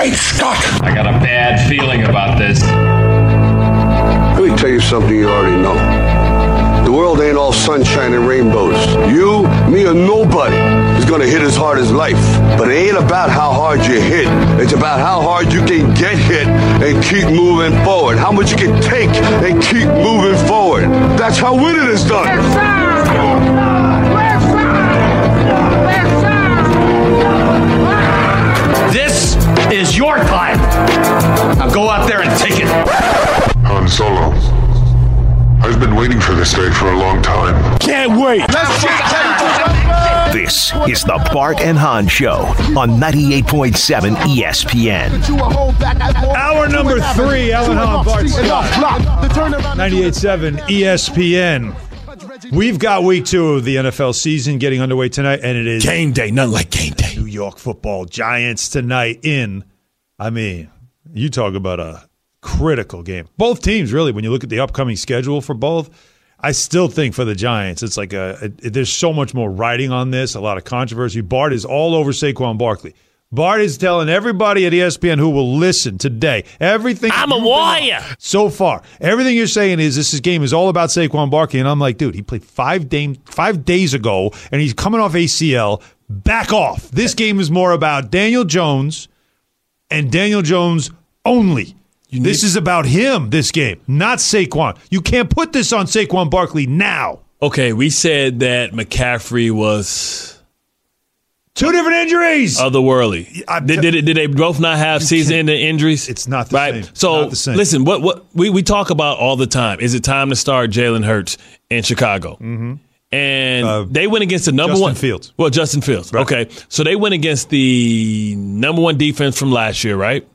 Great Scott! I got a bad feeling about this. Let me tell you something you already know. The world ain't all sunshine and rainbows. You, me, or nobody is gonna hit as hard as life. But it ain't about how hard you hit. It's about how hard you can get hit and keep moving forward. How much you can take and keep moving forward. That's how winning is done. Is your time. Now go out there and take it. Han Solo. I've been waiting for this day for a long time. Can't wait. This is the Bart and Hahn Show on 98.7 ESPN. Hour number three, Alan Hahn, Bart Scott. 98.7 ESPN. We've got week two of the NFL season getting underway tonight, and it is Game day, nothing like game day. New York football Giants tonight in, I mean, you talk about a critical game. Both teams, really, when you look at the upcoming schedule for both, I still think for the Giants, it's like a, a there's so much more writing on this, a lot of controversy. Bart is all over Saquon Barkley. Bart is telling everybody at ESPN who will listen today everything. I'm a warrior. So far, everything you're saying is this game is all about Saquon Barkley, and I'm like, dude, he played five day, five days ago, and he's coming off ACL. Back off. This game is more about Daniel Jones and Daniel Jones only. this is about him. This game, not Saquon. You can't put this on Saquon Barkley now. Okay, we said that McCaffrey was Two different injuries. otherworldly. I- Did, did, did they both not have season-ending injuries? It's not the right. same. So Not the same. listen, what what we, we talk about all the time. Is it time to start Jalen Hurts in Chicago? Mm-hmm. And Uh, they went against the number Justin one Fields. Well, Justin Fields. Right. Okay, so they went against the number one defense from last year, right?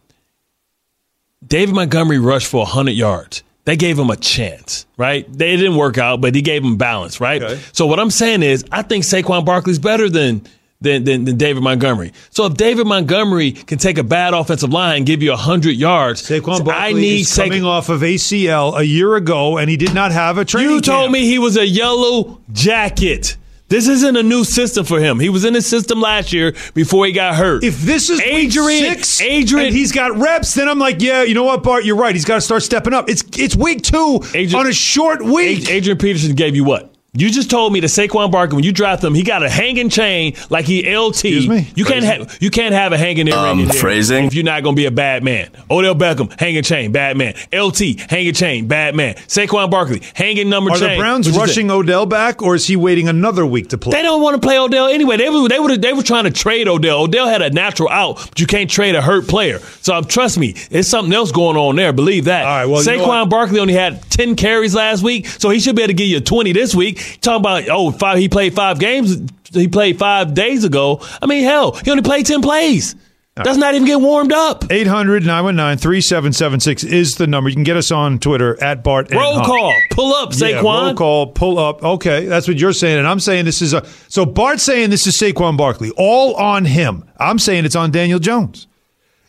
David Montgomery rushed for 100 yards. They gave him a chance, right? They didn't work out, but he gave him balance, right? Okay. So what I'm saying is, I think Saquon Barkley's better than than, than than David Montgomery. So if David Montgomery can take a bad offensive line and give you 100 yards, Saquon I need is Sa- coming off of ACL a year ago, and he did not have a training. You told camp. me he was a yellow jacket. This isn't a new system for him. He was in the system last year before he got hurt. If this is Adrian, week six, Adrian, and he's got reps, then I'm like, yeah, you know what, Bart, you're right. He's got to start stepping up. It's it's week two Adrian- on a short week. Adrian Peterson gave you what? You just told me that Saquon Barkley, when you draft him, he got a hanging chain like he LT. Excuse me? You can't have you can't have a hanging earring in there phrasing? if you're not gonna be a bad man. Odell Beckham, hanging chain, bad man. LT, hanging chain, bad man. Saquon Barkley, hanging number Are chain. the Browns What you rushing Odell back, or is he waiting another week to play? They don't want to play Odell anyway. They were they were they were trying to trade Odell. Odell had a natural out, but you can't trade a hurt player. So um, trust me, there's something else going on there. Believe that. All right, well, you know Saquon? Barkley only had ten carries last week, so he should be able to give you twenty this week. Talking about oh five, he played five games. He played five days ago. I mean, hell, he only played ten plays. Does not even get warmed up. 800 919 3776 is the number. You can get us on Twitter at Bart. Roll call, pull up, Yeah, Saquon. roll call, pull up. Okay, that's what you're saying, and I'm saying this is a. So Bart's saying this is Saquon Barkley, all on him. I'm saying it's on Daniel Jones.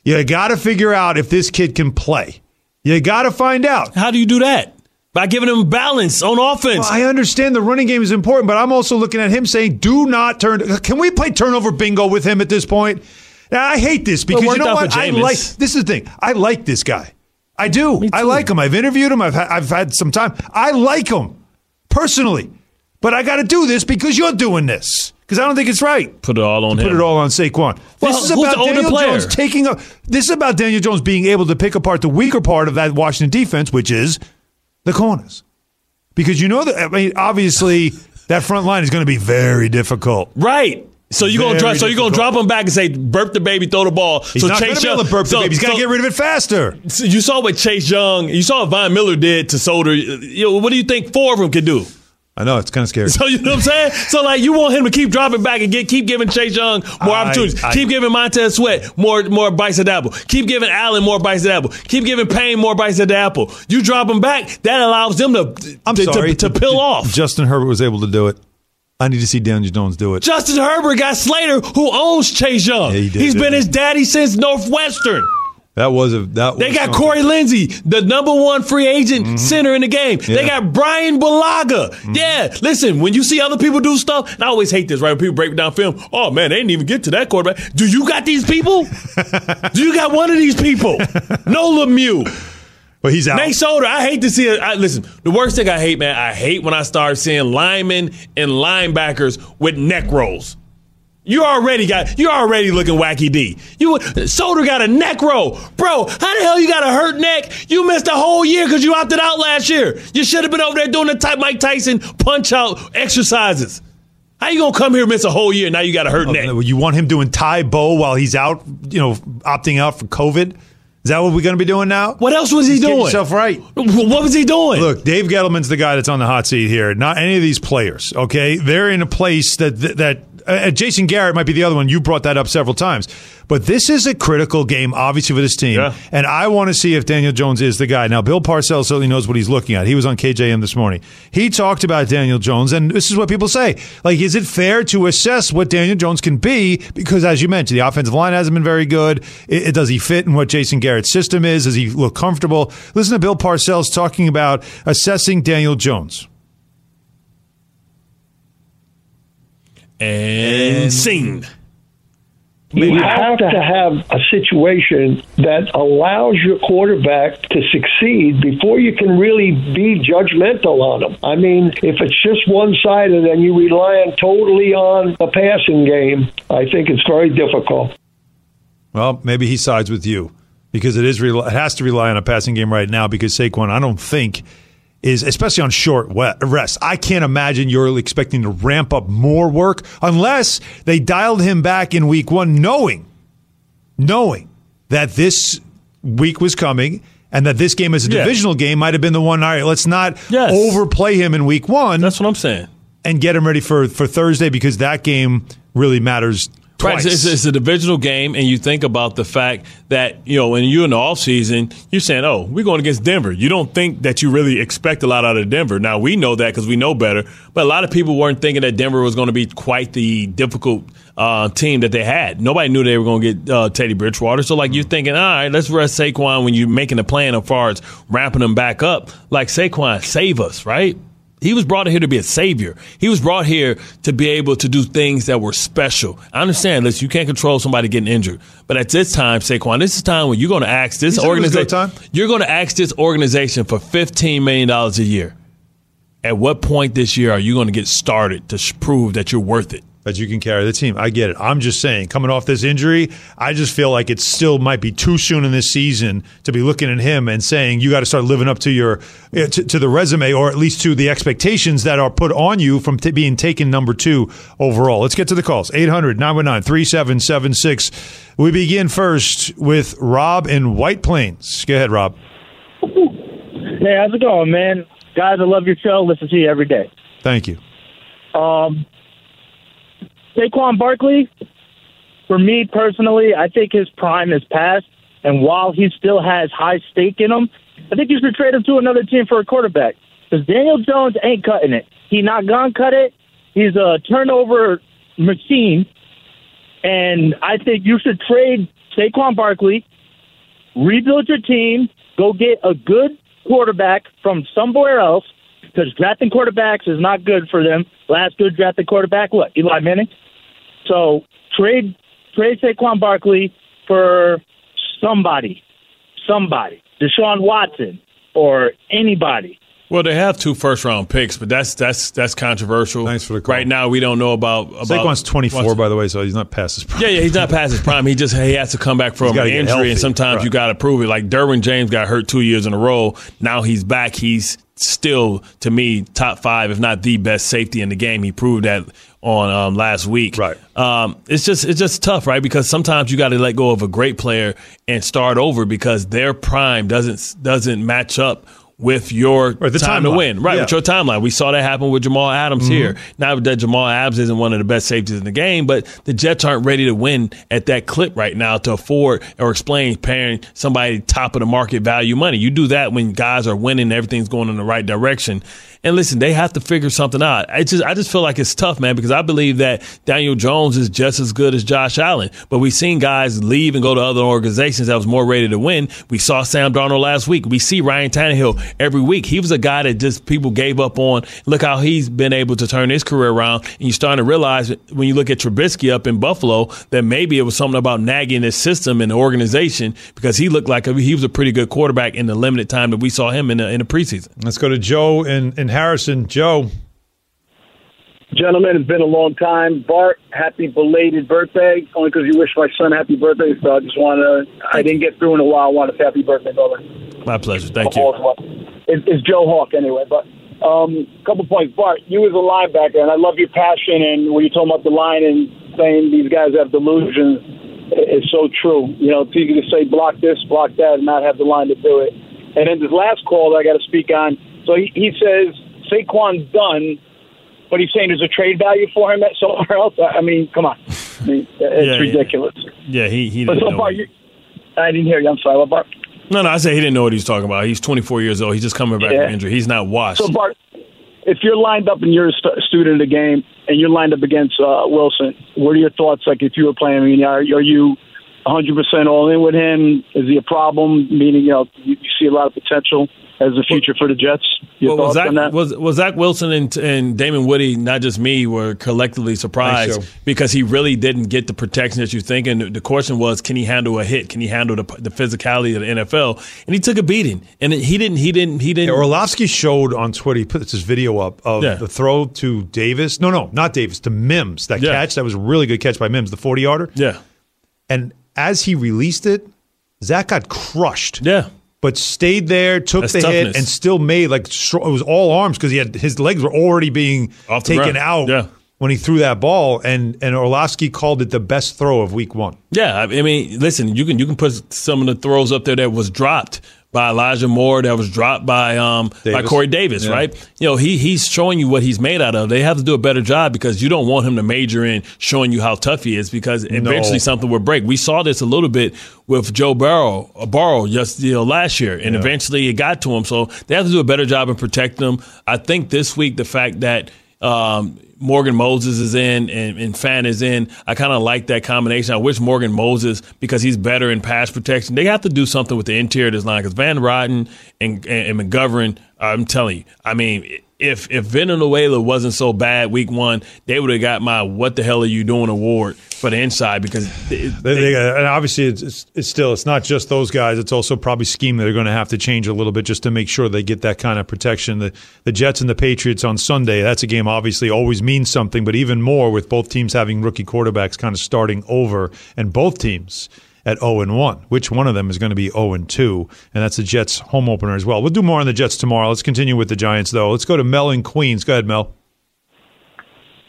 You got to figure out if this kid can play. You got to find out. How do you do that? By giving him balance on offense. Well, I understand the running game is important, but I'm also looking at him saying, "Do not turn." Can we play turnover bingo with him at this point? Now, I hate this because you know what? I like this is the thing. I like this guy. I do. I like him. I've interviewed him. I've ha- I've had some time. I like him personally, but I got to do this because you're doing this because I don't think it's right. Put it all on Put it all on Saquon. Well, this is who's about Daniel player? Jones taking a. This is about Daniel Jones being able to pick apart the weaker part of that Washington defense, which is the corners, because you know that. I mean, obviously, that front line is going to be very difficult. Right. So you're gonna drop. So you're gonna drop him back and say, "Burp the baby, throw the ball." He's so not Chase to be able to Young- burp the so- baby. He's got to so- get rid of it faster. so you saw what Chase Young. You saw what Von Miller did to Solder. You know, what do you think four of them could do? I know it's kind of scary. So you know what I'm saying? So like you want him to keep dropping back and get keep giving Chase Young more I- opportunities. I- keep giving Montez Sweat more more bites at the apple. Keep giving Allen more bites at the apple. Keep giving Payne more bites at the apple. You drop him back, that allows them to I'm to, sorry to, to pill off. Justin Herbert was able to do it. I need to see Daniel Jones do it. Justin Herbert got Slater, who owns Chase Young. Yeah, he did, He's been his daddy since Northwestern. That was a that. They got something. Corey Linsley, the number one free agent mm-hmm. center in the game. They got Bryan Bulaga. Mm-hmm. Yeah, listen, when you see other people do stuff, and I always hate this, right? When people break down film, oh man, they didn't even get to that quarterback. Do you got these people? do you got one of these people? No Lemieux. but he's out. Nate Solder, I hate to see it. I, listen, the worst thing I hate, man, I hate when I start seeing linemen and linebackers with neck rolls. You already got you already looking wacky D. You Solder got a neck roll, bro. How the hell you got a hurt neck? You missed a whole year because you opted out last year. You should have been over there doing the type Mike Tyson punch out exercises. How you gonna come here and miss a whole year? Now you got a hurt oh, neck. You want him doing Tae Bo while he's out, you know, opting out for COVID? Is that what we're going to be doing now? What else was he Just doing? yourself right. What was he doing? Look, Dave Gettleman's the guy that's on the hot seat here. Not any of these players. Okay, they're in a place that that uh, Jason Garrett might be the other one. You brought that up several times, but this is a critical game, obviously for this team. Yeah. And I want to see if Daniel Jones is the guy. Now, Bill Parcells certainly knows what he's looking at. He was on KJM this morning. He talked about Daniel Jones, and this is what people say: like, is it fair to assess what Daniel Jones can be? Because, as you mentioned, the offensive line hasn't been very good. It, it- does he fit in what Jason Garrett's system is? Does he look comfortable? Listen to Bill Parcells talking about assessing Daniel Jones. And scene. You have to have a situation that allows your quarterback to succeed before you can really be judgmental on him. I mean, if it's just one sided and you rely on totally on the passing game, I think it's very difficult. Well, maybe he sides with you because it is it has to rely on a passing game right now because Saquon, I don't think is especially on short rest. I can't imagine you're expecting to ramp up more work unless they dialed him back in week 1 knowing knowing that this week was coming and that this game as a Yeah. divisional game might have been the one all right, let's not Yes. overplay him in week 1 That's what I'm saying. and get him ready for for Thursday because that game really matters Right, it's, it's a divisional game, and you think about the fact that you know when you're in the offseason, you're saying, "Oh, we're going against Denver." You don't think that you really expect a lot out of Denver. Now we know that because we know better, but a lot of people weren't thinking that Denver was going to be quite the difficult uh, team that they had. Nobody knew they were going to get uh, Teddy Bridgewater. So like you're thinking, all right, let's rest Saquon when you're making a plan as far as ramping them back up. Like Saquon, save us, right? He was brought here to be a savior. He was brought here to be able to do things that were special. I understand, listen, you can't control somebody getting injured. But at this time, Saquon, this is time when you're going to ask this You said it was go organization. You're going to ask this organization for $15 million a year. At what point this year are you going to get started to sh- prove that you're worth it? That you can carry the team. I get it. I'm just saying, coming off this injury, I just feel like it still might be too soon in this season to be looking at him and saying you got to start living up to your eh, to, to the resume or at least to the expectations that are put on you from t- being taken number two overall. Let's get to the calls. 800 919 3776. We begin first with Rob in White Plains. Go ahead, Rob. Hey, how's it going, man? Guys, I love your show. Listen to you every day. Thank you. Um, Saquon Barkley, for me personally, I think his prime is past. And while he still has high stake in him, I think you should trade him to another team for a quarterback. Because Daniel Jones ain't cutting it. He not gonna cut it. He's a turnover machine. And I think you should trade Saquon Barkley, rebuild your team, go get a good quarterback from somewhere else, because drafting quarterbacks is not good for them. Last good drafted quarterback, what? Eli Manning. So trade trade Saquon Barkley for somebody, somebody, Deshaun Watson or anybody. Well, they have two first round picks, but that's that's that's controversial. Thanks for the call. Right now, we don't know about. about Saquon's 24, by the way, so he's not past his prime. Yeah, yeah, he's not past his prime. He just he has to come back from gotta an injury, healthy. and sometimes you got to prove it. Like Derwin James got hurt two years in a row. Now he's back. He's still, to me, top five, if not the best safety in the game. He proved that on um, last week. Right. Um, it's just it's just tough, right? Because sometimes you got to let go of a great player and start over because their prime doesn't doesn't match up with your Right, the time to win. Right, Yeah. with your timeline. We saw that happen with Jamal Adams Mm-hmm. here. Now that Jamal Adams isn't one of the best safeties in the game, but the Jets aren't ready to win at that clip right now to afford or explain paying somebody top of the market value money. You do that when guys are winning, everything's going in the right direction. And listen, they have to figure something out. I just, I just feel like it's tough, man, because I believe that Daniel Jones is just as good as Josh Allen. But we've seen guys leave and go to other organizations that was more ready to win. We saw Sam Darnold last week. We see Ryan Tannehill every week. He was a guy that just people gave up on. Look how he's been able to turn his career around. And you're starting to realize when you look at Trubisky up in Buffalo that maybe it was something about nagging his system and the organization because he looked like he was a pretty good quarterback in the limited time that we saw him in the, in the preseason. Let's go to Joe in Harrison. Joe, Gentlemen, it's been a long time. Bart, happy belated birthday. Only because you wish my son happy birthday, so I just want to. I didn't get through in a while. I want to say happy birthday, brother. My pleasure. Thank you. All as well. It, it's Joe Hawk anyway. But um, couple points, Bart. You as a linebacker, and I love your passion. And when you're talking about the line and saying these guys have delusions, it- it's so true. You know, it's easy to say block this, block that, and not have the line to do it. And then this last call that I got to speak on. So he, he says Saquon's done, but he's saying there's a trade value for him at somewhere else. I mean, come on, I mean, it's Yeah, yeah. ridiculous. Yeah, he he But didn't so far, you, I didn't hear you. I'm sorry, what, Bart. No, no, I said he didn't know what he was talking about. He's 24 years old. He's just coming back Yeah. from injury. He's not washed. So Bart, if you're lined up and you're a st- student of the game and you're lined up against uh, Wilson, what are your thoughts? Like if you were playing, I mean, are, are you 100% all in with him? Is he a problem? Meaning, you know, you, you see a lot of potential as the future for the Jets. Your Well, was Zach, on that? was, was Zach Wilson and, and Damien Woody, not just me, were collectively surprised Thanks, because he really didn't get the protection that you think. And the question was, can he handle a hit? Can he handle the, the physicality of the NFL? And he took a beating. And he didn't. He didn't. He didn't. Orlovsky showed on Twitter, he put this video up of Yeah. the throw to Davis. No, no, not Davis, to Mims. That Yeah. catch, that was a really good catch by Mims, the 40 yarder. yeah. And as he released it, Zach got crushed. Yeah. But stayed there, took That's the hit, and still made like it was all arms because he had his legs were already being Off taken out Yeah. when he threw that ball. And and Orlovsky called it the best throw of week one. Yeah, I I mean, listen, you can you can put some of the throws up there that was dropped by Elijah Moore, that was dropped by um by Davis. Corey Davis, Yeah. right? You know, he he's showing you what he's made out of. They have to do a better job because you don't want him to major in showing you how tough he is because eventually something will break. We saw this a little bit with Joe Burrow, uh, Burrow just you know last year, and eventually it got to him. So they have to do a better job in protecting him. I think this week the fact that um, Morgan Moses is in and, and Fan is in. I kind of like that combination. I wish Morgan Moses, because he's better in pass protection, they have to do something with the interior this line because Van Roten and, and, and McGovern, I'm telling you, I mean, if if Venezuela wasn't so bad week one, they would have got my "What the hell are you doing?" award for the inside because they, They, they, and obviously, it's, it's, it's still it's not just those guys. It's also probably scheme that they're going to have to change a little bit just to make sure they get that kind of protection. The the Jets and the Patriots on Sunday. That's a game obviously always means something, but even more with both teams having rookie quarterbacks kind of starting over, and both teams at zero and one. Which one of them is going to be zero and two? And that's the Jets home opener as well. We'll do more on the Jets tomorrow. Let's continue with the Giants though. Let's go to Mel in Queens. Go ahead, Mel.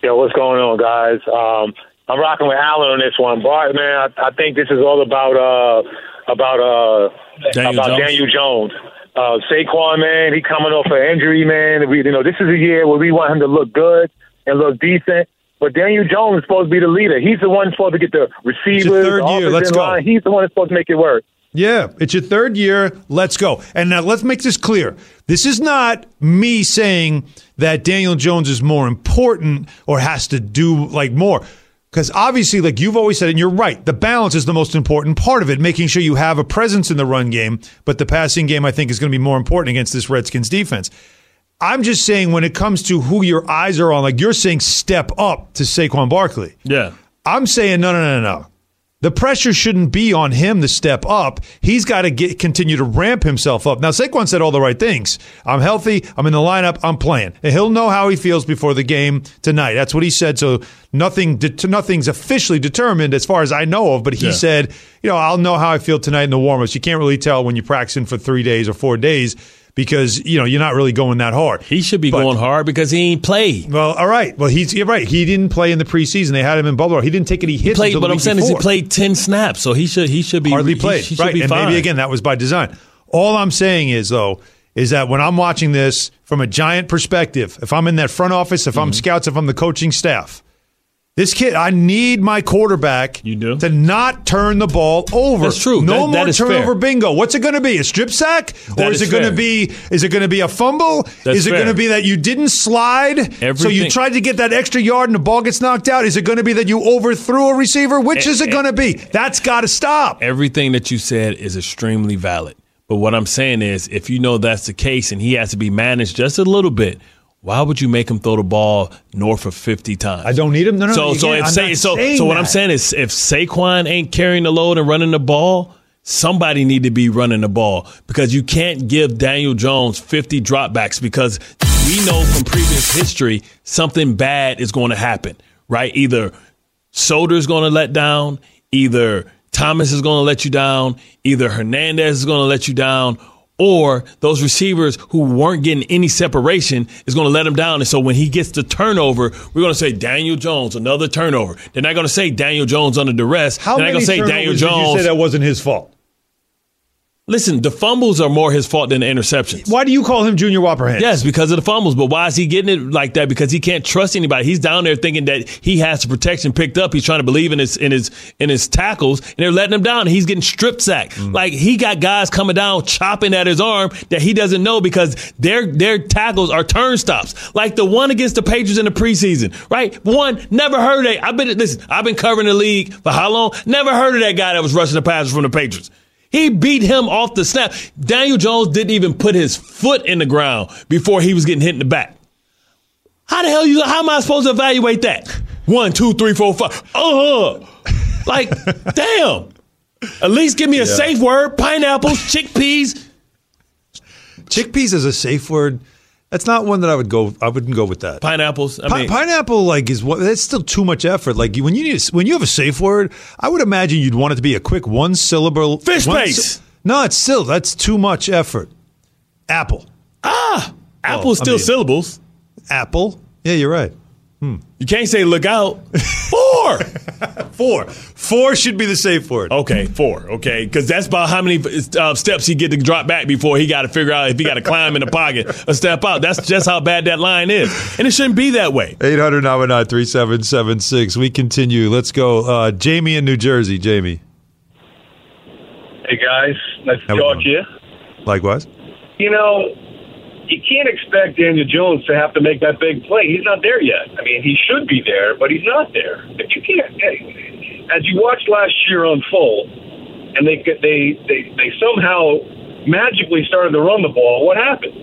Yo, what's going on, guys? Um, I'm rocking with Allen on this one, Bart. Man, I, I think this is all about uh, about uh, Daniel about Jones? Daniel Jones. Uh, Saquon, man, he coming off an injury, man. We, you know, this is a year where we want him to look good and look decent. But Daniel Jones is supposed to be the leader. He's the one supposed to get the receivers, third the year. Let's go. line. He's the one that's supposed to make it work. Yeah, it's your third year. Let's go. And now let's make this clear. This is not me saying that Daniel Jones is more important or has to do like more. Because obviously, like you've always said, and you're right, the balance is the most important part of it, making sure you have a presence in the run game, but the passing game, I think, is going to be more important against this Redskins defense. I'm just saying when it comes to who your eyes are on, like you're saying step up to Saquon Barkley. yeah. I'm saying no, no, no, no, no. The pressure shouldn't be on him to step up. He's got to get continue to ramp himself up. Now Saquon said all the right things. I'm healthy. I'm in the lineup. I'm playing. And he'll know how he feels before the game tonight. That's what he said. So nothing, nothing's officially determined as far as I know of. But he Yeah. said, you know, I'll know how I feel tonight in the warmups. You can't really tell when you're practicing for three days or four days because you know you're not really going that hard. He should be But- going hard because he ain't played. Well, all right. Well, he's you're right. He didn't play in the preseason. They had him in Buffalo. He didn't take any hits. Played, until but I'm saying is he played ten snaps, so he should he should be hardly he- played. He, should right, be and fine. maybe again that was by design. All I'm saying is though is that when I'm watching this from a giant perspective, if I'm in that front office, if Mm-hmm. I'm scouts, if I'm the coaching staff, this kid, I need my quarterback You do? to not turn the ball over. That's true. No That- more turnover fair. bingo. What's it going to be? A strip sack, That or is, is it going to be? Is it going to be a fumble? That's is it going to be that you didn't slide, so you tried to get that extra yard and the ball gets knocked out? Is it going to be that you overthrew a receiver? Which Eh, is it eh. going to be? That's got to stop. Everything that you said is extremely valid. But what I'm saying is, if you know that's the case and he has to be managed just a little bit, why would you make him throw the ball north of 50 times? I don't need him. No, no. so, so if not so, so what I'm saying is, if Saquon ain't carrying the load and running the ball, somebody need to be running the ball because you can't give Daniel Jones 50 dropbacks because we know from previous history something bad is going to happen, right? Either Solder's going to let down, either Thomas is going to let you down, either Hernandez is going to let you down, or those receivers who weren't getting any separation is going to let him down. And so when he gets the turnover, we're going to say Daniel Jones, another turnover. They're not going to say Daniel Jones under duress. How They're not many going to say Daniel did you Jones. say that wasn't his fault? Listen, the fumbles are more his fault than the interceptions. Why do you call him Junior Whopper Hands? Yes, because of the fumbles. But why is he getting it like that? Because he can't trust anybody. He's down there thinking that he has the protection picked up. He's trying to believe in his in his in his tackles, and they're letting him down. And he's getting strip sacked. Mm. Like he got guys coming down chopping at his arm that he doesn't know because their their tackles are turnstops. Like the one against the Patriots in the preseason, right? One never heard of. I've been listen. I've been covering the league for how long? Never heard of that guy that was rushing the passes from the Patriots. He beat him off the snap. Daniel Jones didn't even put his foot in the ground before he was getting hit in the back. How the hell you? How am I supposed to evaluate that? One, two, three, four, five. Uh huh. Like, damn. At least give me a safe word. Pineapples, chickpeas. Chickpeas is a safe word. That's not one that I would go. I wouldn't go with that. Pineapples. I Pi- mean, pineapple, like, is what? That's still too much effort. Like, when you need, when you have a safe word, I would imagine you'd want it to be a quick one syllable. Fish one paste. sy- no, it's still that's too much effort. Apple, Ah, apple's I still mean- syllables. apple. Yeah, you're right. You can't say look out. Four. Four, four should be the safe word. Okay, four. Okay, because that's about how many uh, steps he get to drop back before he got to figure out if he got to climb in the pocket or step out. That's just how bad that line is, and it shouldn't be that way. 800 3776 We continue. Let's go. Uh, Jamie in New Jersey. Jamie. Hey guys, nice to we talk to you. Likewise. You know, you can't expect Daniel Jones to have to make that big play. He's not there yet. I mean, he should be there, but he's not there. If you can't, as you watched last year unfold, and they they they they somehow magically started to run the ball, what happened?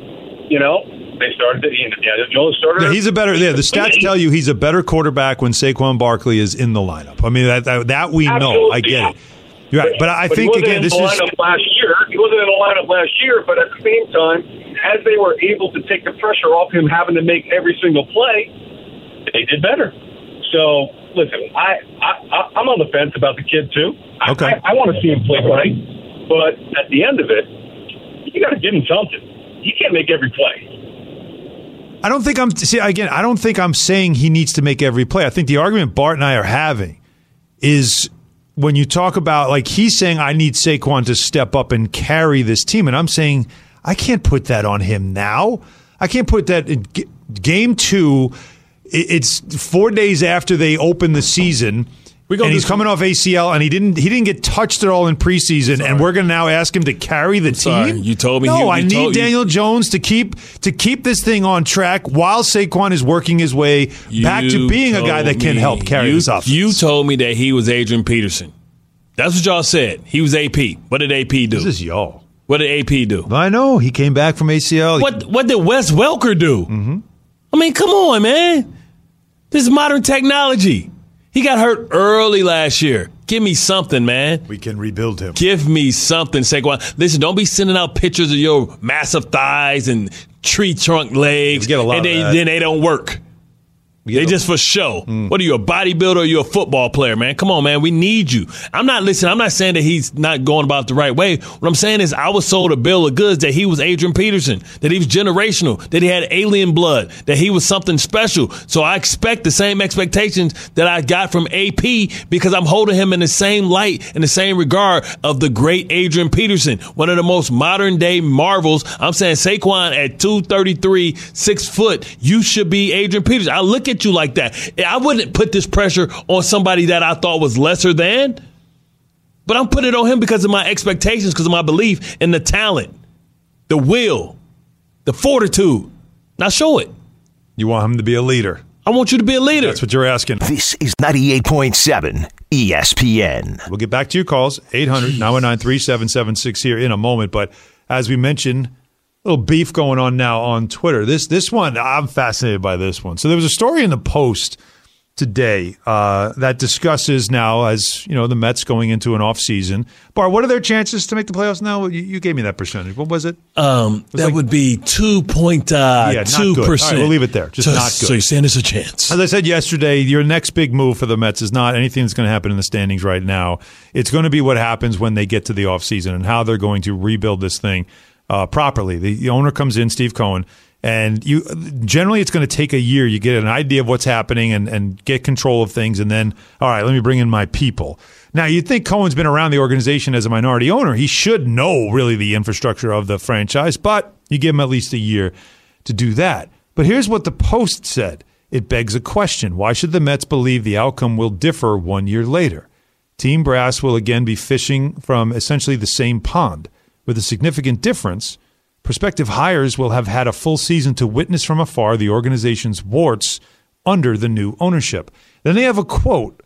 You know, they started. To, you know, Daniel Jones started. Yeah, he's a better. Yeah, the stats tell you he's a better quarterback when Saquon Barkley is in the lineup. I mean that that, that we know. I get it. Right, but I But think he wasn't again, in this the is lineup last year. He wasn't in the lineup last year, but at the same time, as they were able to take the pressure off him having to make every single play, they did better. So listen, I, I I- I'm on the fence about the kid too. I- Okay. I, I, want to see him play right, but at the end of it, you got to give him something. You can't make every play. I don't think I'm see again. I don't think I'm saying he needs to make every play. I think the argument Bart and I are having is when you talk about like he's saying I need Saquon to step up and carry this team, and I'm saying I can't put that on him now. I can't put that in game two. It's four days after they open the season. We gonna and he's coming off ACL, and he didn't he didn't get touched at all in preseason, and we're going to now ask him to carry the team. sorry. You told me No, you I need you- Daniel Jones to keep to keep this thing on track while Saquon is working his way back to being a guy that can me- help carry you, this offense. You told me that he was Adrian Peterson. That's what y'all said. He was AP. What did AP do? this is y'all. what did AP do? I know he came back from ACL. What What did Wes Welker do? Mm-hmm. I mean, come on, man. This is modern technology. He got hurt early last year. Give me something, man. We can rebuild him. Give me something, Saquon. Listen, don't be sending out pictures of your massive thighs and tree trunk legs, We get a lot and of they, then they don't work. They just for show. Mm. What are you, a bodybuilder or you a football player, man? Come on, man. We need you. I'm not listening. I'm not saying that he's not going about the right way. What I'm saying is I was sold a bill of goods that he was Adrian Peterson, that he was generational, that he had alien blood, that he was something special. So I expect the same expectations that I got from AP because I'm holding him in the same light, in the same regard of the great Adrian Peterson, one of the most modern day marvels. I'm saying Saquon at 233, six foot, you should be Adrian Peterson. I look at you like that. I wouldn't put this pressure on somebody that I thought was lesser than, but I'm putting it on him because of my expectations, because of my belief in the talent, the will, the fortitude. Now show it. You want him to be a leader. I want you to be a leader. That's what you're asking. This is 98.7 ESPN. We'll get back to your calls, 800 919 3776 here in a moment. But as we mentioned, a little beef going on now on Twitter. This this one, I'm fascinated by this one. So there was a story in the Post today uh, that discusses now as you know the Mets going into an off season. Bar, what are their chances to make the playoffs now? You, you gave me that percentage. What was it? Um, that like- would be two point uh, Yeah, two good. All right, percent. we'll leave it there. Just so, not good. So you're saying there's a chance? As I said yesterday, your next big move for the Mets is not anything that's going to happen in the standings right now. It's going to be what happens when they get to the offseason and how they're going to rebuild this thing uh, properly. The, the owner comes in, Steve Cohen, and you generally it's going to take a year. You get an idea of what's happening and, and get control of things, and then all right, let me bring in my people. Now you'd think Cohen's been around the organization as a minority owner. He should know really the infrastructure of the franchise, but you give him at least a year to do that. But here's what the Post said. It begs a question. Why should the Mets believe the outcome will differ one year later? Team Brass will again be fishing from essentially the same pond. With a significant difference, prospective hires will have had a full season to witness from afar the organization's warts under the new ownership. Then they have a quote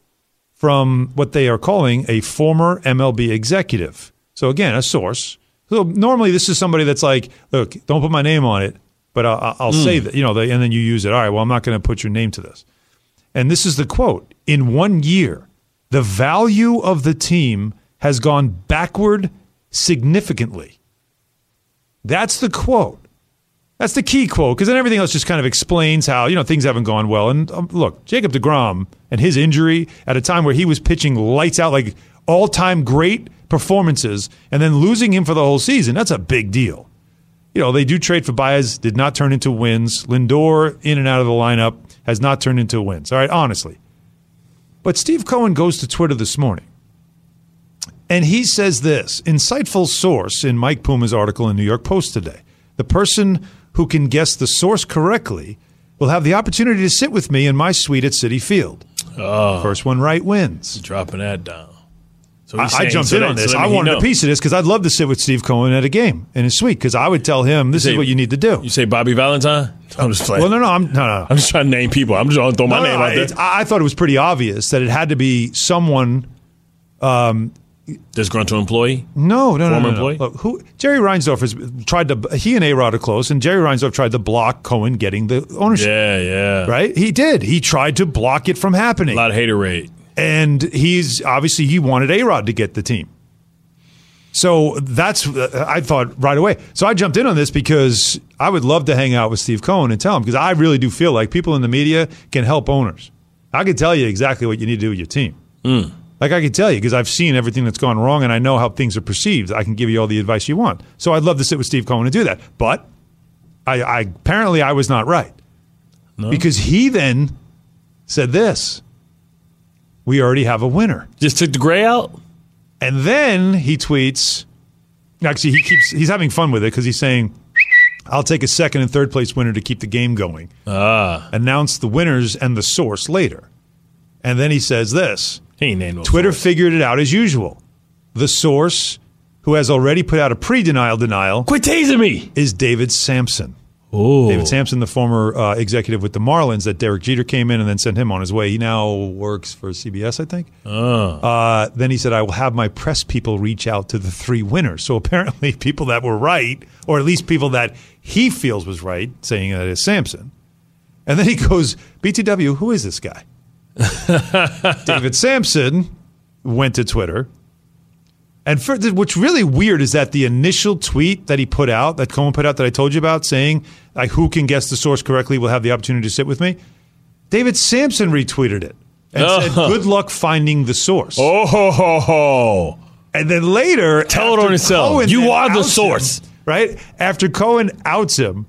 from what they are calling a former MLB executive. So again, a source. So normally this is somebody that's like, look, don't put my name on it, but I'll, I'll say hmm. that, you know, they, and then you use it. All right, well, I'm not going to put your name to this. And this is the quote In one year, the value of the team has gone backward significantly. That's the quote. That's the key quote because then everything else just kind of explains how you know things haven't gone well. And um, look, Jacob Degrom and his injury at a time where he was pitching lights out, like all time great performances, and then losing him for the whole season. That's a big deal. You know they do trade for Baez, did not turn into wins. Lindor in and out of the lineup has not turned into wins. All right, honestly. But Steve Cohen goes to Twitter this morning and he says this insightful source in Mike Puma's article in New York Post today. The person who can guess the source correctly will have the opportunity to sit with me in my suite at Citi Field. Oh, First one right wins. dropping that down. So I, he's I saying- jumped so in that- on so this. that I he wanted a piece of this because I'd love to sit with Steve Cohen at a game in his suite because I would tell him this say- is what you need to do. You say Bobby Valentine? Um, I'm just playing. Well, no, no, I'm no, no. I'm just trying to name people. I'm just trying to throw my No, no, name out there. it's- I, I thought it was pretty obvious that it had to be someone. Um, Disgruntled employee. No, no, no, Former no, no. employee? Look, who Jerry Reinsdorf has tried to. He and A Rod are close, and Jerry Reinsdorf tried to block Cohen getting the ownership. Yeah, yeah. Right? He did. He tried to block it from happening. A lot of hater rate. and he's obviously he wanted A Rod to get the team. So that's uh, I thought right away. So I jumped in on this because I would love to hang out with Steve Cohen and tell him because I really do feel like people in the media can help owners. I can tell you exactly what you need to do with your team. Like I can tell you because I've seen everything that's gone wrong and I know how things are perceived. I can give you all the advice you want. So I'd love to sit with Steve Cohen and do that. But I, I apparently I was not right because he then said this: "We already have a winner." Just took the gray out. And then he tweets. Actually, he keeps he's having fun with it because he's saying, "I'll take a second and third place winner to keep the game going." Ah, Announce the winners and the source later. And then he says this: he ain't named Twitter figured it out as usual. The source, who has already put out a pre-denial denial, Quit tasing me. is David Samson. Oh, David Samson, the former uh, executive with the Marlins, that Derek Jeter came in and then sent him on his way. He now works for CBS, I think. Uh, then he said, I will have my press people reach out to the three winners. So apparently, people that were right, or at least people that he feels was right, saying that is Samson. And then he goes, BTW, who is this guy? David Samson went to Twitter. And for, what's really weird is that the initial tweet that he put out, that Cohen put out, that I told you about, saying like who can guess the source correctly will have the opportunity to sit with me. David Samson retweeted it and oh. said, Oh. "Good luck finding the source." Oh, ho, ho, ho. And then later, Tell it on yourself. You are the source. him, right? After Cohen outs him,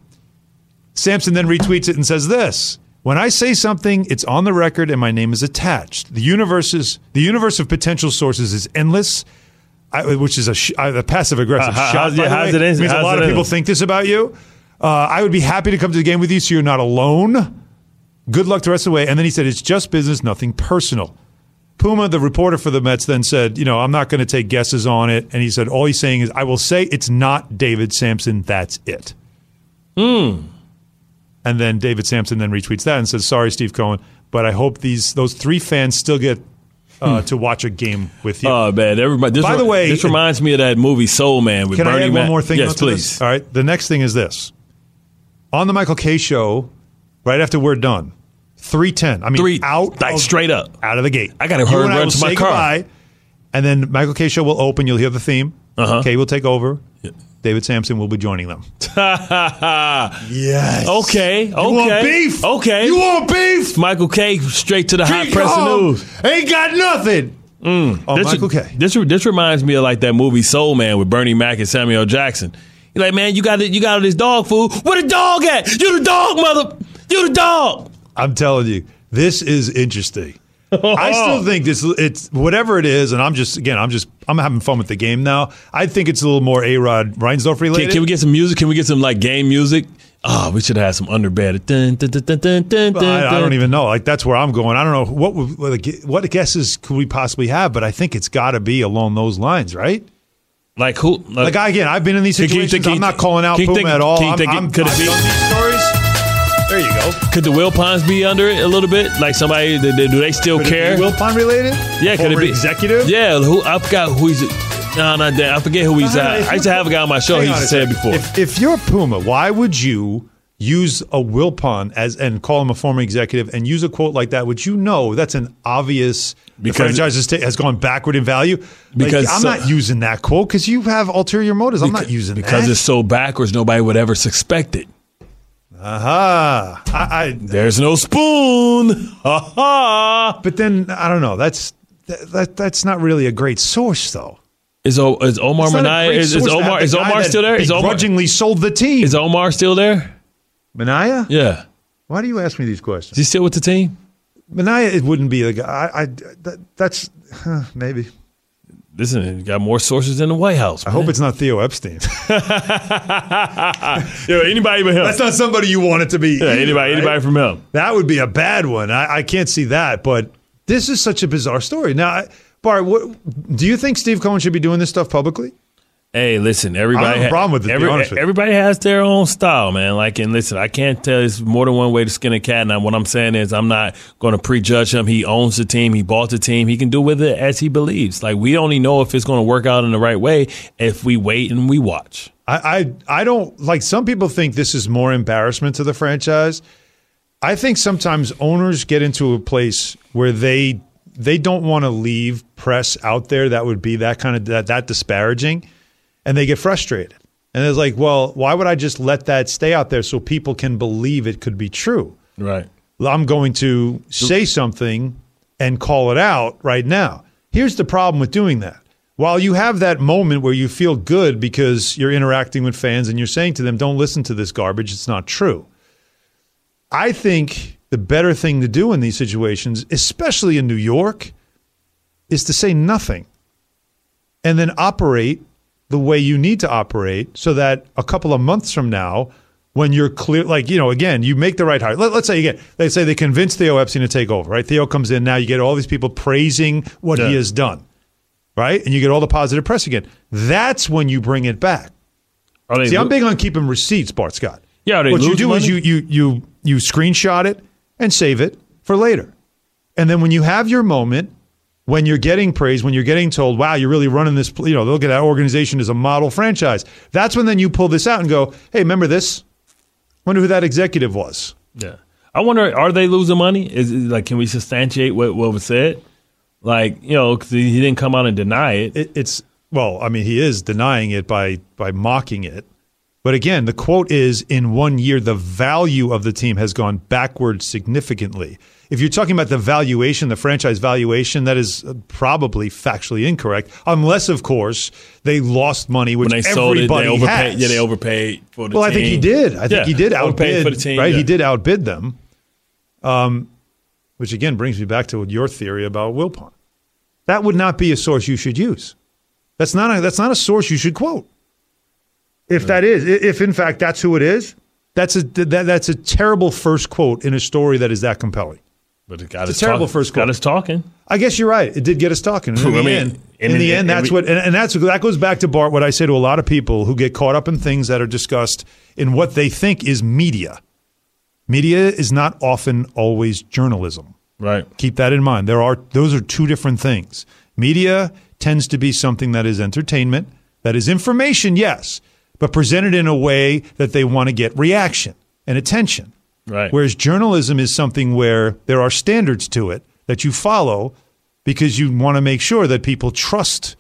Samson then retweets it and says this. When I say something, it's on the record and my name is attached. The universe is the universe of potential sources is endless, I, which is a, sh- a passive aggressive Uh, shot. how's it- the how's it means a lot of people think this about you. Uh, I would be happy to come to the game with you, so you're not alone. Good luck the rest of the way. And then he said, "It's just business, nothing personal." Puma, the reporter for the Mets, then said, "You know, I'm not going to take guesses on it." And he said, "All he's saying is, I will say it's not David Samson. That's it." Hmm. And then David Samson then retweets that and says, "Sorry, Steve Cohen, but I hope these those three fans still get uh, to watch a game with you." Oh man, everybody. This By the re- way- this reminds me of that movie Soul Man with Can Bernie I add one more thing? Yes, please. this? All right. The next thing is this: on the Michael Kay show, right after we're done, three ten. I mean, Three- out like of- straight up. out of the gate. I gotta hurry and run to my car. goodbye, and then Michael Kay show will open. You'll hear the theme. Uh-huh. Kay will take over. David Samson will be joining them. Yes. Okay. Okay. want beef? Okay. You want beef? Michael Kay. Straight to the hot press news. Ain't got nothing. Mm. Oh, this, Michael Kay. This this reminds me of like that movie Soul Man with Bernie Mac and Samuel Jackson. He's like, man, you got it, you got all this dog food. Where the dog at? You the dog, mother. You the dog. I'm telling you, this is interesting. I still oh. think this it's whatever it is, and I'm just again, I'm just I'm having fun with the game now. I think it's a little more A Rod Reinsdorf Can, related. can we get some music? Can we get some like game music? Oh, we should have had some underbed. Dun, dun, dun, dun, dun, dun, But I, I don't even know. Like that's where I'm going. I don't know what would- what, what guesses could we possibly have, but I think it's got to be along those lines, right? like who? Like I, again, I've been in these Can you situations. think- can I'm not calling out Puma think- at all. can you I'm, think it I'm, could it I've be- these stories. There you go. Could the Wilpons be under it a little bit? Like somebody? Do they, still Could care? Will Pond related? yeah, could it be executive? Yeah, who I forgot who he's. No, not that. I forget who he's. No, Uh, no, if I used to have a guy on my show. He on used to say it before. If, if you're Puma, why would you use a Wilpon as and call him a former executive and use a quote like that, which you know that's an obvious the Because- franchise has, ta- has gone backward in value? Like, Because I'm so- not using that quote because you have ulterior motives. I'm not using because that. it's so backwards, nobody would ever suspect it. Aha. I, I, There's no spoon. Ha ha. but then I don't know. That's that, that that's not really a great source though. Is, o, is Omar Minaya? Is, is source to have Omar is Omar still there? Is Omar begrudgingly sold the team? is Omar still there? Minaya? Yeah. Why do you ask me these questions? Is he still with the team? Minaya, it wouldn't be the guy. I, I that, that's huh, maybe. Listen, is got more sources than the White House. I hope it's not Theo Epstein. Yo, anybody but him. That's not somebody you want it to be. yeah, either, anybody, right? anybody from him. That would be a bad one. I, I can't see that. But this is such a bizarre story. Now, Bart, what, do you think Steve Cohen should be doing this stuff publicly? Hey, listen, everybody. I don't have a problem with it, be every- with you. everybody has their own style, man. Like, and listen, I can't tell. It's more than one way to skin a cat. And what I'm saying is, I'm not going to prejudge him. He owns the team. He bought the team. He can do with it as he believes. Like, we only know if it's going to work out in the right way if we wait and we watch. I, I I don't like some people think this is more embarrassment to the franchise. I think sometimes owners get into a place where they they don't want to leave press out there that would be that kind of that, that disparaging and they get frustrated. And it's like, well, why would I just let that stay out there so people can believe it could be true? Right. I'm going to say something and call it out right now. Here's the problem with doing that. While you have that moment where you feel good because you're interacting with fans and you're saying to them, don't listen to this garbage, it's not true. I think the better thing to do in these situations, especially in New York, is to say nothing and then operate the way you need to operate so that a couple of months from now, when you're clear, like, you know, again, you make the right hire. Let, us say, again, let's say they convince Theo Epstein to take over, right? Theo comes in now, you get all these people praising what he has done, right? And you get all the positive press again. That's when you bring it back. They See, I'm big on keeping receipts, Bart Scott. Yeah, what you do is you you you you screenshot it and save it for later, and then when you have your moment, when you're getting praise, when you're getting told, "Wow, you're really running this," you know, look at that organization as a model franchise. That's when then you pull this out and go, "Hey, remember this? Wonder who that executive was." Yeah. I wonder, are they losing money? Is it, like, can we substantiate what, what was said? Like, you know, because he didn't come out and deny it. It, it's well, I mean, he is denying it by by mocking it. But again, the quote is in one year, the value of the team has gone backwards significantly. If you're talking about the valuation, the franchise valuation, that is probably factually incorrect, unless, of course, they lost money, which when they sold it, they overpaid. has. Yeah, they overpaid for the well, team. I think he did. I think Yeah, he did outbid. for the team. right, yeah. he did outbid them. Um, which again brings me back to your theory about Wilpon. That would not be a source you should use. That's not a, that's not a source you should quote. If that is, if in fact that's who it is, that's a that, that's a terrible first quote in a story that is that compelling. But it got It's us a terrible talk- first got us talking. I guess you're right. It did get us talking. In I the mean, end, in in- the end, that's what, and, and that's that goes back to Bart. What I say to a lot of people who get caught up in things that are discussed in what they think is media. Media is not often always journalism. Right. Keep that in mind. There are those are two different things. Media tends to be something that is entertainment, that is information, yes, but presented in a way that they want to get reaction and attention. Right. Whereas journalism is something where there are standards to it that you follow because you want to make sure that people trust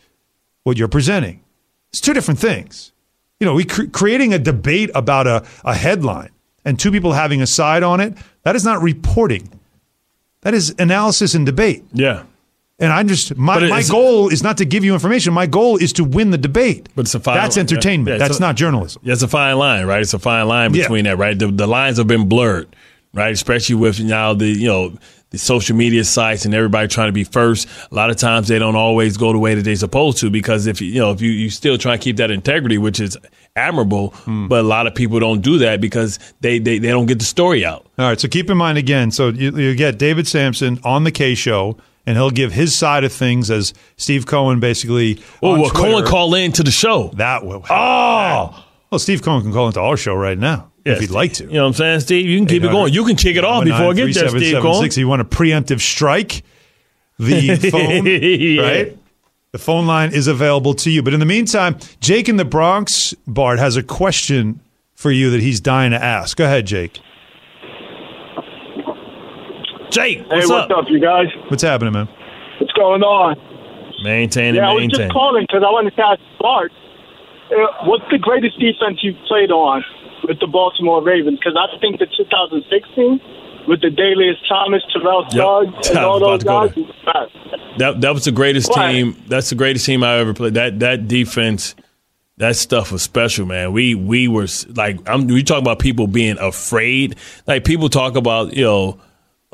what you're presenting. It's two different things. You know, we cr- creating a debate about a, a headline and two people having a side on it, that is not reporting. That is analysis and debate. Yeah. And I just my, my goal is not to give you information. My goal is to win the debate. But it's a fine That's line. entertainment. Yeah, it's That's a- not journalism. Yeah, it's a fine line, right? It's a fine line Yeah. between that, right? The, the lines have been blurred, right? Especially with now the you know the social media sites and everybody trying to be first. A lot of times they don't always go the way that they're supposed to because if you know if you you still try to keep that integrity, which is admirable, Hmm. but a lot of people don't do that because they they, they don't get the story out. All right, so keep in mind again. So you, you get David Samson on the K show, and he'll give his side of things as Steve Cohen basically. Oh, well, Twitter- Cohen call in to the show. That will. Oh, well, Steve Cohen can call into our show right now if he'd like to. You know what I'm saying, Steve? You can keep it going. You can kick it off before I get there, Steve Cohen. If you want a preemptive strike, the phone, Yeah. right? The phone line is available to you. But in the meantime, Jake in the Bronx, Bart, has a question for you that he's dying to ask. Go ahead, Jake. Jake, Hey, what's what's up? up, you guys? What's happening, man? What's going on? Maintain yeah, I was just calling because I wanted to ask Bart, uh, what's the greatest defense you've played on with the Baltimore Ravens? Because I think the 2016 with the Dalius Thomas, Terrell Yep. Suggs, and all those guys. to was best. That that was the greatest Why? team. That's the greatest team I ever played. That that defense, that stuff was special, man. We we were like I'm. We talk about people being afraid. Like people talk about you know,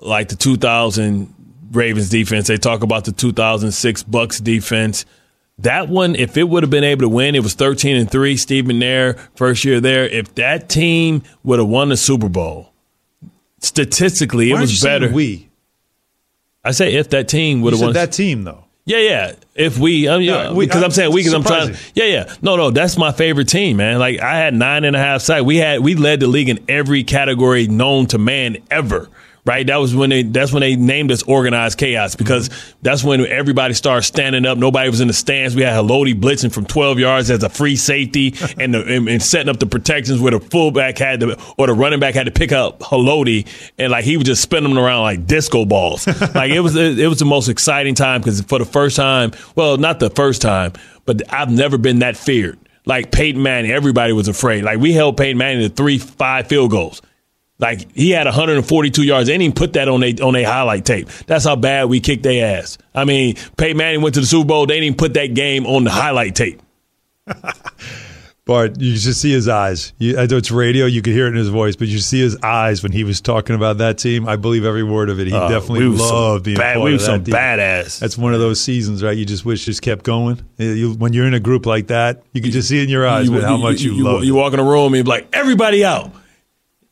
like the 2000 Ravens defense. They talk about the 2006 Bucs defense. That one, if it would have been able to win, it was 13 and three. Stephen McNair, first year there. If that team would have won the Super Bowl, statistically, Why it was better. We. I say if that team would have won that team, though. yeah, yeah. If we, mean, Yeah, because uh, I'm saying we, because I'm trying. Yeah, yeah. No, no, that's my favorite team, man. Like I had nine and a half sacks. We had we led the league in every category known to man ever. Right, that was when they. That's when they named us organized chaos because that's when everybody started standing up. Nobody was in the stands. We had Haloti blitzing from 12 yards as a free safety and, the, and, and setting up the protections where the fullback had to or the running back had to pick up Haloti and like he was just spinning them around like disco balls. like it was it, it was the most exciting time because for the first time, well, not the first time, but I've never been that feared. Like Peyton Manning, everybody was afraid. Like we held Peyton Manning to three, five field goals. Like he had 142 yards. They didn't even put that on a on a highlight tape. That's how bad we kicked their ass. I mean, Peyton Manning went to the Super Bowl. They didn't even put that game on the highlight tape. Bart, you should see his eyes. You, I know it's radio; you could hear it in his voice, but you see his eyes when he was talking about that team. I believe every word of it. He Uh, definitely we loved being bad- part we of that some team. badass. That's one of those seasons, right? You just wish just kept going. You, when you're in a group like that, you can just see in your eyes man, how much you, love. You walk in a room and be like, everybody out.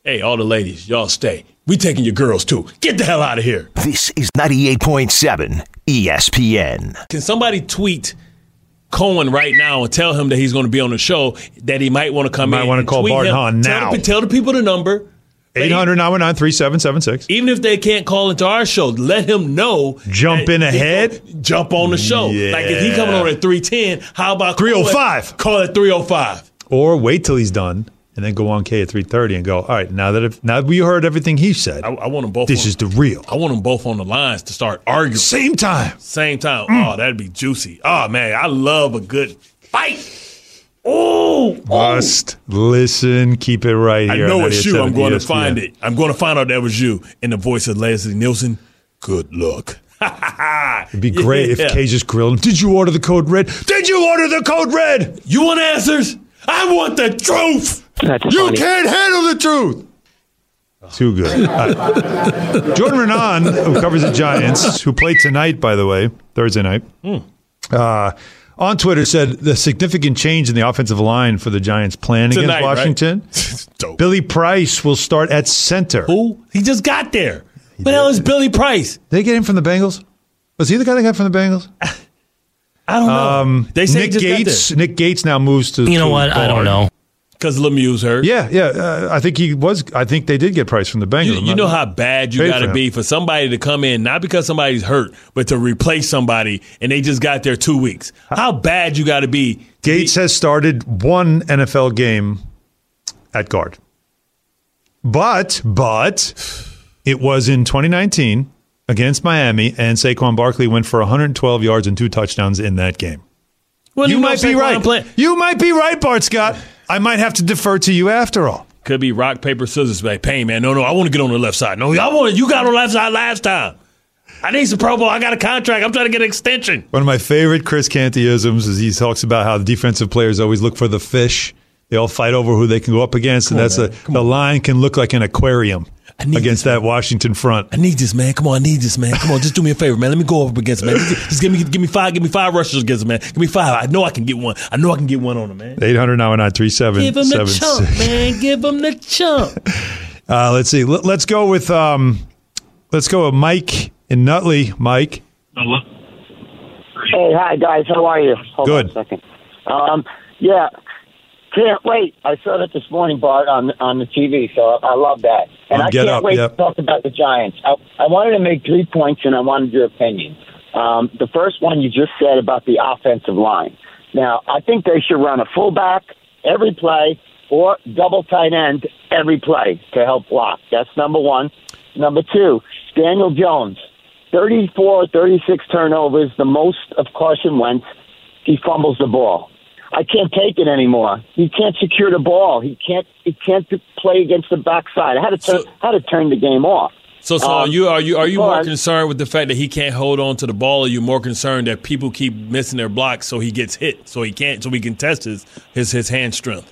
Hey, all the ladies, y'all stay. We taking your girls too. Get the hell out of here. This is 98.7 ESPN. Can somebody tweet Cohen right now and tell him that he's going to be on the show, that he might want to come Might in? wanna call Barton him. Hahn Tell now. the- Tell the people the number. 800 919 3776. Even if they can't call into our show, let him know. Jump in ahead? Jump on the show. Like if he coming on at 310, how about 305? Call it 305. Or wait till he's done and then go on K at 330 and go, all right, now that if, now that we heard everything he said, I, I want them both. this on, is the real. I want them both on the lines to start arguing. Same time. Same time. Mm. Oh, that'd be juicy. Oh man, I love a good fight. Oh. Must listen. Keep it right here. I know it's you. I'm 98.7 going to ESPN. find it. I'm going to find out that was you in the voice of Leslie Nielsen. Good luck. It'd be great Yeah. if Kay just grilled him. Did you order the code red? Did you order the code red? You want answers? I want the truth. That's You funny. can't handle the truth. Too good. Uh, Jordan Raanan, who covers the Giants, who played tonight, by the way, Thursday night, Hmm. uh, on Twitter said the significant change in the offensive line for the Giants plan Tonight, against right? Washington. Dope. Billy Price will start at center. Who? He just got there. What the hell is Billy Price? Did they get him from the Bengals? Was he the guy they got from the Bengals? I don't know. Um, they say Nick he just got Gates. Nick Gates now moves to. You know to what? I don't know. Because Lemieux's hurt. Yeah, yeah. Uh, I think he was. I think they did get Price from the Bengals. You, you know how bad you got to be for somebody to come in, not because somebody's hurt, but to replace somebody, and they just got there two weeks. How bad you got to be? Gates be- has started one NFL game at guard, but but it was in 2019 against Miami, and Saquon Barkley went for 112 yards and two touchdowns in that game. Well, you might be right. play- You might be right, Bart Scott. I might have to defer to you after all. Could be rock paper scissors, like pain, man. No, no, I want to get on the left side. No, I want you got on the left side last time. I need some Pro Bowl. I got a contract. I'm trying to get an extension. One of my favorite Chris Cantyisms is he talks about how the defensive players always look for the fish. They all fight over who they can go up against, and that's a, the line can look like an aquarium need against that Washington front. I need this, man. Come on, I need this, man. Come on, just do me a favor, man. Let me go up against him, man. Just, just give me, give me five, give me five rushes against him, man. Give me five. I know I can get one. I know I can get one on him, man. 800 now and Give him the chump, man. Give him the chump. Uh, let's see. Let, us go with um, let's go with Mike in Nutley. Mike, Hey, hi guys. How are you? Hold Good. On a second. Um, yeah, can't wait. I saw that this morning, Bart, on on the TV. So I, I love that, and On I can't Up, wait yep. to talk about the Giants. I, I wanted to make three points, and I wanted your opinion. Um, the first one you just said about the offensive line. Now, I think they should run a fullback every play or double tight end every play to help block. That's number one. Number two, Daniel Jones. 34, 36 turnovers, the most of Carson Wentz. He fumbles the ball. I can't take it anymore. He can't secure the ball. He can't. He can't play against the backside. I had to turn. had to turn the game off. So, so Um, are you are you are you more concerned with the fact that he can't hold on to the ball, or are you more concerned that people keep missing their blocks, so he gets hit, so he can't, so he can test his his, his hand strength?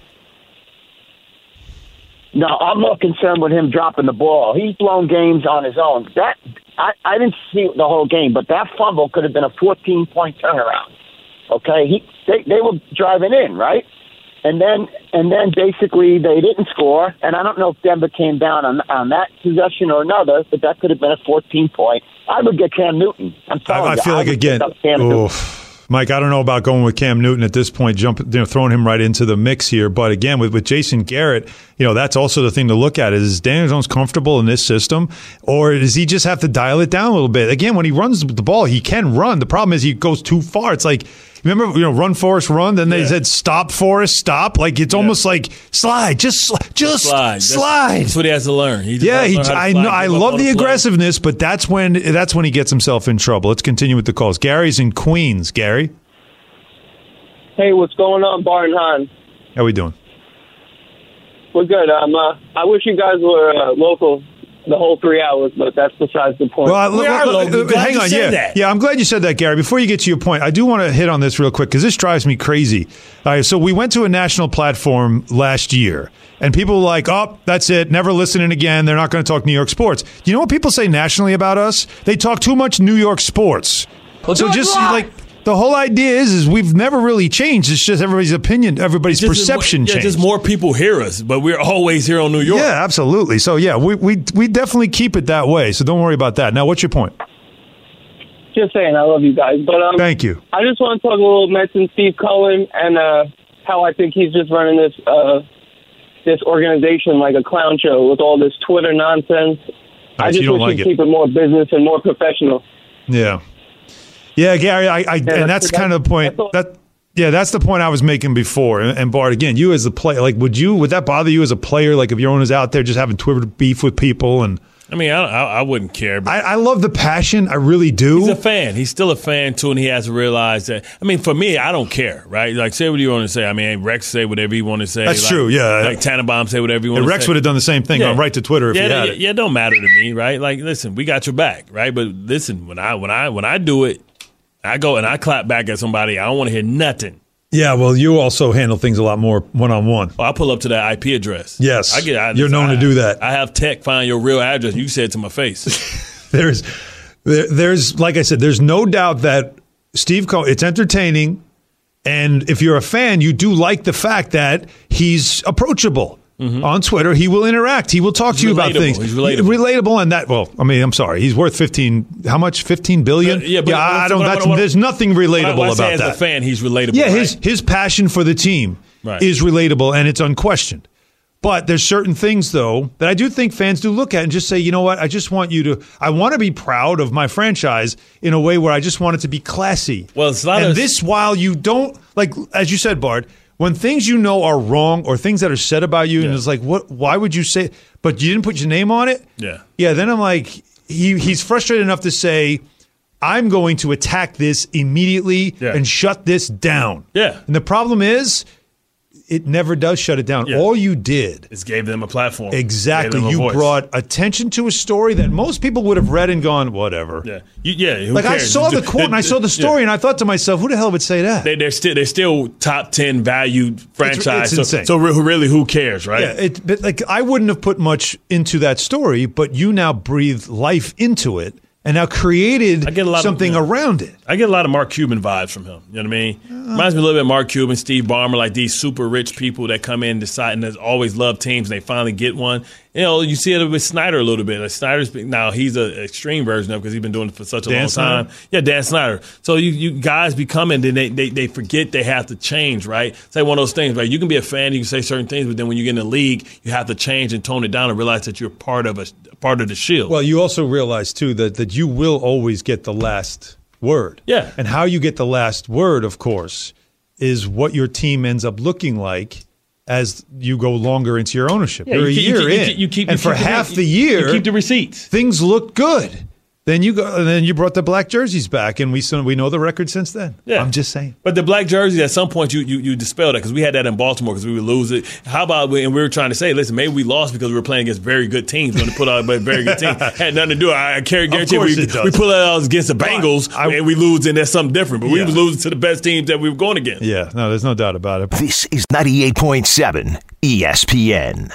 No, I'm more concerned with him dropping the ball. He's blown games on his own. That I, I didn't see the whole game, but that fumble could have been a 14 point turnaround. Okay, he they they were driving in right, and then and then basically they didn't score. And I don't know if Denver came down on on that possession or another, but that could have been a 14 point. I would get Cam Newton. I'm I, telling I you, feel like again. Mike. I don't know about going with Cam Newton at this point, jump, you know, throwing him right into the mix here. But again, with with Jason Garrett, you know, that's also the thing to look at: is, is Daniel Jones comfortable in this system, or does he just have to dial it down a little bit? Again, when he runs the ball, he can run. The problem is he goes too far. It's like. Remember, you know, run Forrest, run. Then they said stop Forrest, stop. Like it's almost like slide, just sli- just slide, That's- slide. That's, what he has to learn. He Yeah, he, learn to I know. I love on the aggressiveness, but that's when that's when he gets himself in trouble. Let's continue with the calls. Gary's in Queens. Gary, Hey, what's going on, Bart and Hahn? how we doing? We're good. Um, uh, I wish you guys were uh, local the whole three hours, but that's besides the point. Well, I- look- look- look, hang on. Yeah, yeah. I'm glad you said that, Gary. Before you get to your point, I do want to hit on this real quick because this drives me crazy. All right, so we went to a national platform last year, and people were like, "Oh, that's it. Never listening again. They're not going to talk New York sports." You know what people say nationally about us? They talk too much New York sports. so just like. The whole idea is, is we've never really changed. It's just everybody's opinion, everybody's Just- perception yeah, changed. Just more people hear us, but we're always here on New York. Yeah, absolutely. So yeah, we, we we definitely keep it that way. So don't worry about that. Now, what's your point? Just saying, I love you guys. But um, Thank you. I just want to talk a little Mets and Steve Cohen and uh, how I think he's just running this uh, this organization like a clown show with all this Twitter nonsense. I just you don't wish like he'd it. keep it more business and more professional. Yeah, yeah, Gary. I, I and that's kind of the point. That yeah, that's the point I was making before. And, and Bart, again, you as a player, like, would you would that bother you as a player? Like, if your owner's out there just having Twitter beef with people and I mean, I, I, I wouldn't care. But I, I love the passion. I really do. He's a fan. He's still a fan too, and he has to realize that. I mean, for me, I don't care, right? Like, say what you want to say. I mean, Rex say whatever you want to say. That's like, true, yeah. Like Tannenbaum say whatever you want. And to Rex say. would have done the same thing on right to Twitter if yeah, he had yeah, it. Yeah, don't matter to me, right? Like, listen, we got your back, right? But listen, when I when I when I do it, I go and I clap back at somebody. I don't want to hear nothing. Yeah, well, you also handle things a lot more one on one. Oh, I pull up to that IP address. Yes, I get. I, you're known I- to do that. I have tech find your real address. You said to my face. There's, there, there's, like I said, there's no doubt that Steve Cohen. It's entertaining, and if you're a fan, you do like the fact that he's approachable. On Twitter, he will interact. He will talk to you about Mm-hmm. things. He's relatable. relatable, and that. Well, I mean, I'm sorry. He's worth 15. How much? 15 billion. Uh, yeah, but I don't. that's, what- there's nothing relatable I about as that. a fan, he's relatable. Yeah, right? his his passion for the team Right. is relatable and it's unquestioned. But there's certain things though that I do think fans do look at and just say, you know what, I just want you to I want to be proud of my franchise in a way where I just want it to be classy. Well, it's a lot and of- this while you don't like as you said, Bart, when things you know are wrong or things that are said about you and it's like, what why would you say but you didn't put your name on it? Yeah. Yeah, then I'm like, he he's frustrated enough to say, I'm going to attack this immediately Yeah. and shut this down. Yeah. And the problem is, it never does shut it down. Yeah. All you did, is gave them a platform. exactly, Gave them a you voice. brought attention to a story that most people would have read and gone, whatever. Yeah, you, yeah. Like I saw the quote and I saw the story Yeah. and I thought to myself, who the hell would say that? They, they're still they're still top ten valued franchise. it's so, insane. so really, who cares, right? Yeah, it, but like I wouldn't have put much into that story, but you now breathed life into it and now created I get a lot of- something yeah. around it. I get a lot of Mark Cuban vibes from him. You know what I mean? Uh. Reminds me a little bit of Mark Cuban, Steve Ballmer, like these super rich people that come in, decide, and always love teams, and they finally get one. You know, you see it with Snyder a little bit. Like Snyder's now he's an extreme version of because he's been doing it for such a Dan long Snyder? time. Yeah, Dan Snyder. So you, you guys become and then they, they they forget they have to change, right? It's like one of those things, right? You can be a fan, you can say certain things, but then when you get in the league, you have to change and tone it down and realize that you're part of a part of the shield. Well, you also realize too that that you will always get the last word. Yeah. And how you get the last word, of course, is what your team ends up looking like as you go longer into your ownership. Yeah, You're you a keep- you year keep- you in, keep- you keep- and you for keep the- half the you year, keep the receipts. Things look good. Then you go, and then you brought the black jerseys back, and we so we know the record since then. Yeah. I'm just saying. But the black jerseys, at some point, you you, you dispelled that because we had that in Baltimore because we would lose it. How about we, and we were trying to say, listen, maybe we lost because we were playing against very good teams. Going to put out a very good team had nothing to do. I, I carry guarantee we, it we pull out against the Bengals I- and we lose, and that's something different. But we Yeah. were losing to the best teams that we were going against. Yeah, no, there's no doubt about it. This is 98.7 ESPN.